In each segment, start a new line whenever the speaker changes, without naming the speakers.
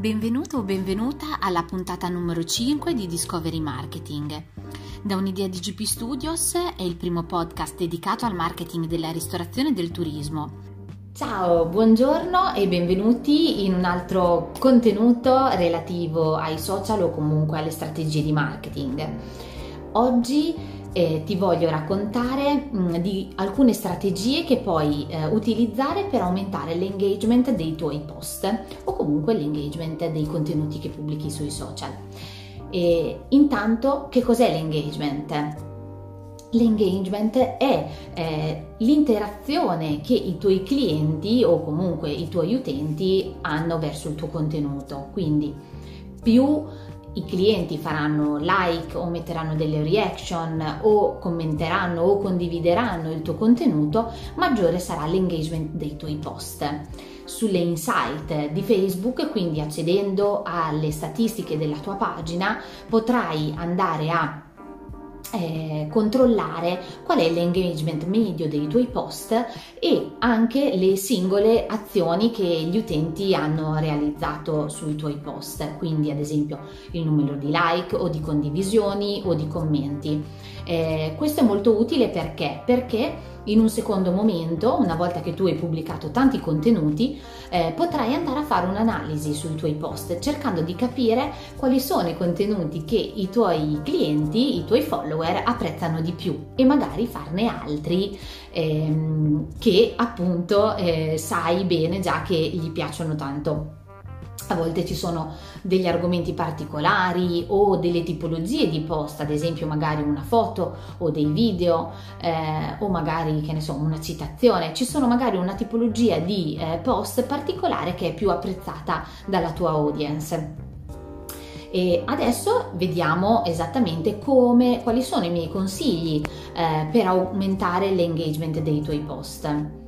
Benvenuto o benvenuta alla puntata numero 5 di Discovery Marketing. Da un'idea di GP Studios è il primo podcast dedicato al marketing della ristorazione e del turismo.
Ciao, buongiorno e benvenuti in un altro contenuto relativo ai social o comunque alle strategie di marketing. Oggi eh, ti voglio raccontare mh, mm, di alcune strategie che puoi eh, utilizzare per aumentare l'engagement dei tuoi post o comunque l'engagement dei contenuti che pubblichi sui social. E intanto, che cos'è l'engagement? L'engagement è eh, l'interazione che i tuoi clienti o comunque i tuoi utenti hanno verso il tuo contenuto. Quindi più i clienti faranno like o metteranno delle reaction o commenteranno o condivideranno il tuo contenuto, maggiore sarà l'engagement dei tuoi post. Sulle insight di Facebook, quindi accedendo alle statistiche della tua pagina, potrai andare a eh, controllare qual è l'engagement medio dei tuoi post e anche le singole azioni che gli utenti hanno realizzato sui tuoi post, quindi ad esempio il numero di like o di condivisioni o di commenti. Eh, questo è molto utile perché? Perché in un secondo momento, una volta che tu hai pubblicato tanti contenuti, eh, potrai andare a fare un'analisi sui tuoi post cercando di capire quali sono i contenuti che i tuoi clienti, i tuoi follower apprezzano di più e magari farne altri ehm, che appunto eh, sai bene già che gli piacciono tanto a volte ci sono degli argomenti particolari o delle tipologie di post, ad esempio magari una foto o dei video eh, o magari che ne so una citazione. Ci sono magari una tipologia di eh, post particolare che è più apprezzata dalla tua audience. E adesso vediamo esattamente come, quali sono i miei consigli eh, per aumentare l'engagement dei tuoi post.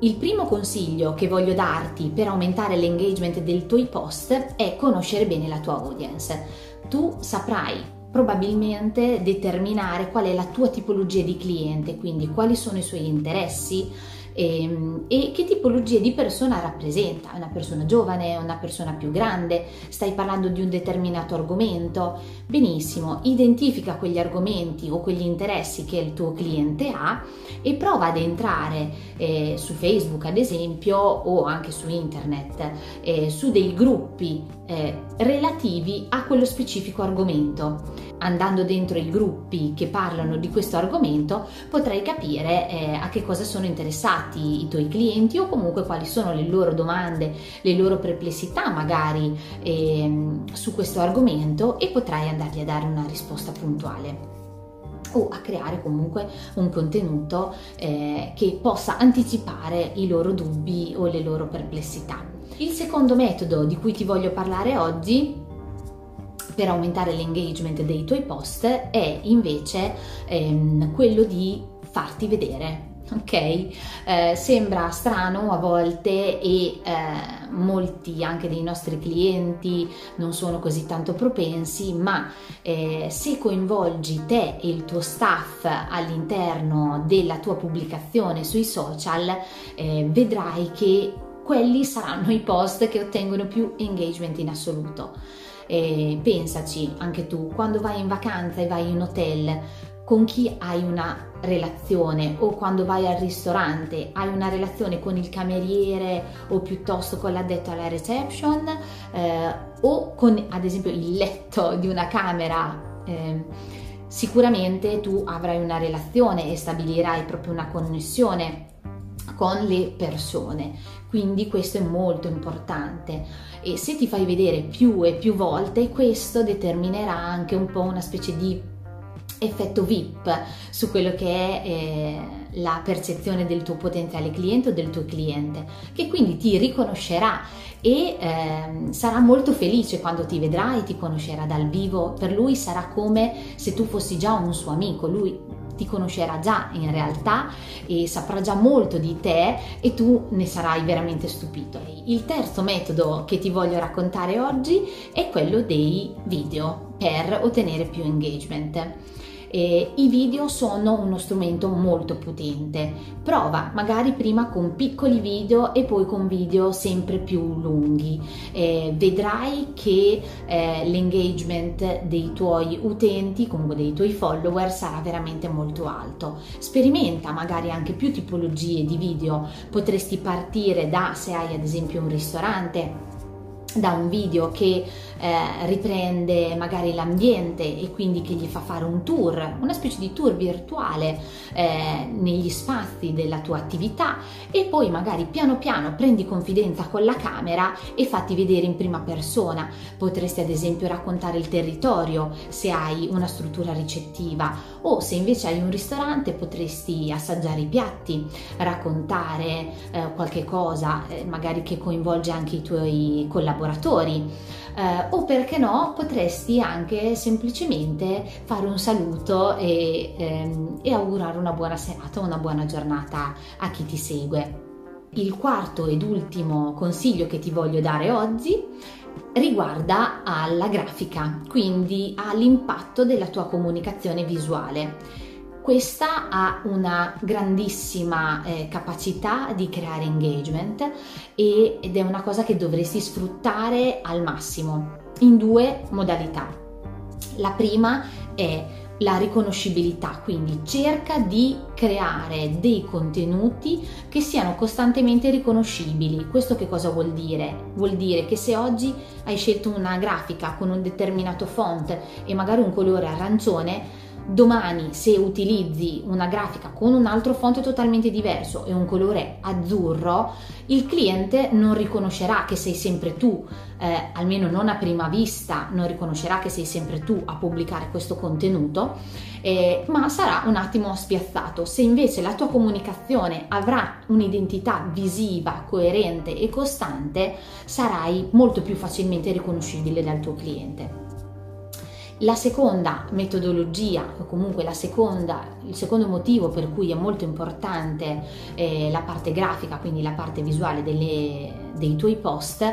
Il primo consiglio che voglio darti per aumentare l'engagement dei tuoi post è conoscere bene la tua audience. Tu saprai probabilmente determinare qual è la tua tipologia di cliente, quindi quali sono i suoi interessi, e, ehm, e che tipologia di persona rappresenta, una persona giovane, una persona più grande, stai parlando di un determinato argomento, benissimo, identifica quegli argomenti o quegli interessi che il tuo cliente ha e prova ad entrare eh, su Facebook ad esempio o anche su internet, eh, su dei gruppi eh, relativi a quello specifico argomento. Andando dentro i gruppi che parlano di questo argomento potrai capire eh, a che cosa sono interessati interessati i tuoi clienti o comunque quali sono le loro domande, le loro perplessità magari eh, su questo argomento e potrai andargli a dare una risposta puntuale o a creare comunque un contenuto eh, che possa anticipare i loro dubbi o le loro perplessità. Il secondo metodo di cui ti voglio parlare oggi per aumentare l'engagement dei tuoi post è invece ehm, quello di farti vedere ok? Eh, sembra strano a volte e eh, molti anche dei nostri clienti non sono così tanto propensi, ma eh, se coinvolgi te e il tuo staff all'interno della tua pubblicazione sui social, eh, vedrai che quelli saranno i post che ottengono più engagement in assoluto. Pensaci anche tu, quando vai in vacanza e vai in hotel, con chi hai una relazione o quando vai al ristorante hai una relazione con il cameriere o piuttosto con l'addetto alla reception eh, o con ad esempio il letto di una camera eh, sicuramente tu avrai una relazione e stabilirai proprio una connessione con le persone. Quindi questo è molto importante. E se ti fai vedere più e più volte questo determinerà anche un po' una specie di effetto VIP su quello che è eh, la percezione del tuo potenziale cliente o del tuo cliente, che quindi ti riconoscerà e eh, sarà molto felice quando ti vedrà e ti conoscerà dal vivo. Per lui sarà come se tu fossi già un suo amico, lui ti conoscerà già in realtà e saprà già molto di te e tu ne sarai veramente stupito. Il terzo metodo che ti voglio raccontare oggi è quello dei video per ottenere più engagement Eh, I video sono uno strumento molto potente. Prova magari prima con piccoli video e poi con video sempre più lunghi. Eh, vedrai che eh, l'engagement dei tuoi utenti, comunque dei tuoi follower, sarà veramente molto alto. Sperimenta magari anche più tipologie di video. Potresti partire da se hai ad esempio un ristorante da un video che eh, riprende magari l'ambiente e quindi che gli fa fare un tour, una specie di tour virtuale eh, negli spazi della tua attività e poi magari piano piano prendi confidenza con la camera e fatti vedere in prima persona. Potresti ad esempio raccontare il territorio se hai una struttura ricettiva o se invece hai un ristorante potresti assaggiare i piatti, raccontare eh, qualche cosa eh, magari che coinvolge anche i tuoi collaboratori eh, o perché no potresti anche semplicemente fare un saluto e, ehm, e augurare una buona serata o una buona giornata a chi ti segue. Il quarto ed ultimo consiglio che ti voglio dare oggi riguarda alla grafica, quindi all'impatto della tua comunicazione visuale. Questa ha una grandissima eh, capacità di creare engagement ed è una cosa che dovresti sfruttare al massimo in due modalità. La prima è la riconoscibilità, quindi cerca di creare dei contenuti che siano costantemente riconoscibili. Questo che cosa vuol dire? Vuol dire che se oggi hai scelto una grafica con un determinato font e magari un colore arancione, domani se utilizzi una grafica con un altro font totalmente diverso e un colore azzurro, il cliente non riconoscerà che sei sempre tu, eh, almeno non a prima vista, non riconoscerà che sei sempre tu a pubblicare questo contenuto, eh, ma sarà un attimo spiazzato. Se invece la tua comunicazione avrà un'identità visiva, coerente e costante, sarai molto più facilmente riconoscibile dal tuo cliente. La seconda metodologia, o comunque seconda, il secondo motivo per cui è molto importante eh, la parte grafica, quindi la parte visuale delle, dei tuoi post,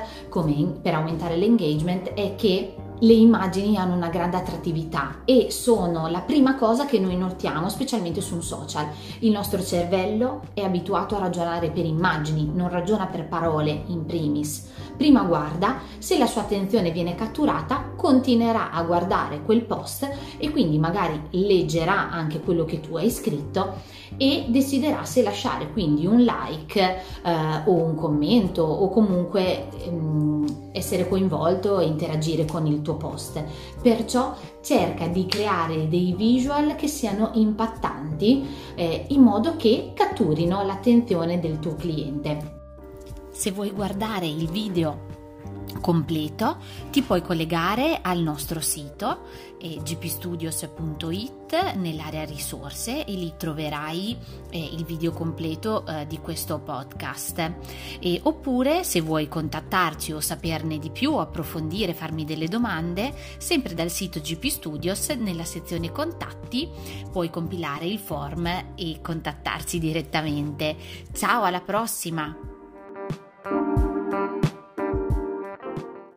in, per aumentare l'engagement, è che le immagini hanno una grande attrattività e sono la prima cosa che noi notiamo, specialmente su un social. Il nostro cervello è abituato a ragionare per immagini, non ragiona per parole in primis. Prima guarda, se la sua attenzione viene catturata, continuerà a guardare quel post e quindi magari leggerà anche quello che tu hai scritto e deciderà se lasciare quindi un like eh, o un commento o comunque ehm, essere coinvolto e interagire con il tuo post. Perciò cerca di creare dei visual che siano impattanti eh, in modo che catturino l'attenzione del tuo cliente.
Se vuoi guardare il video completo ti puoi collegare al nostro sito eh, gpstudios.it nell'area risorse e lì troverai eh, il video completo eh, di questo podcast. E, oppure se vuoi contattarci o saperne di più approfondire farmi delle domande sempre dal sito GP Studios nella sezione contatti puoi compilare il form e contattarci direttamente. Ciao alla prossima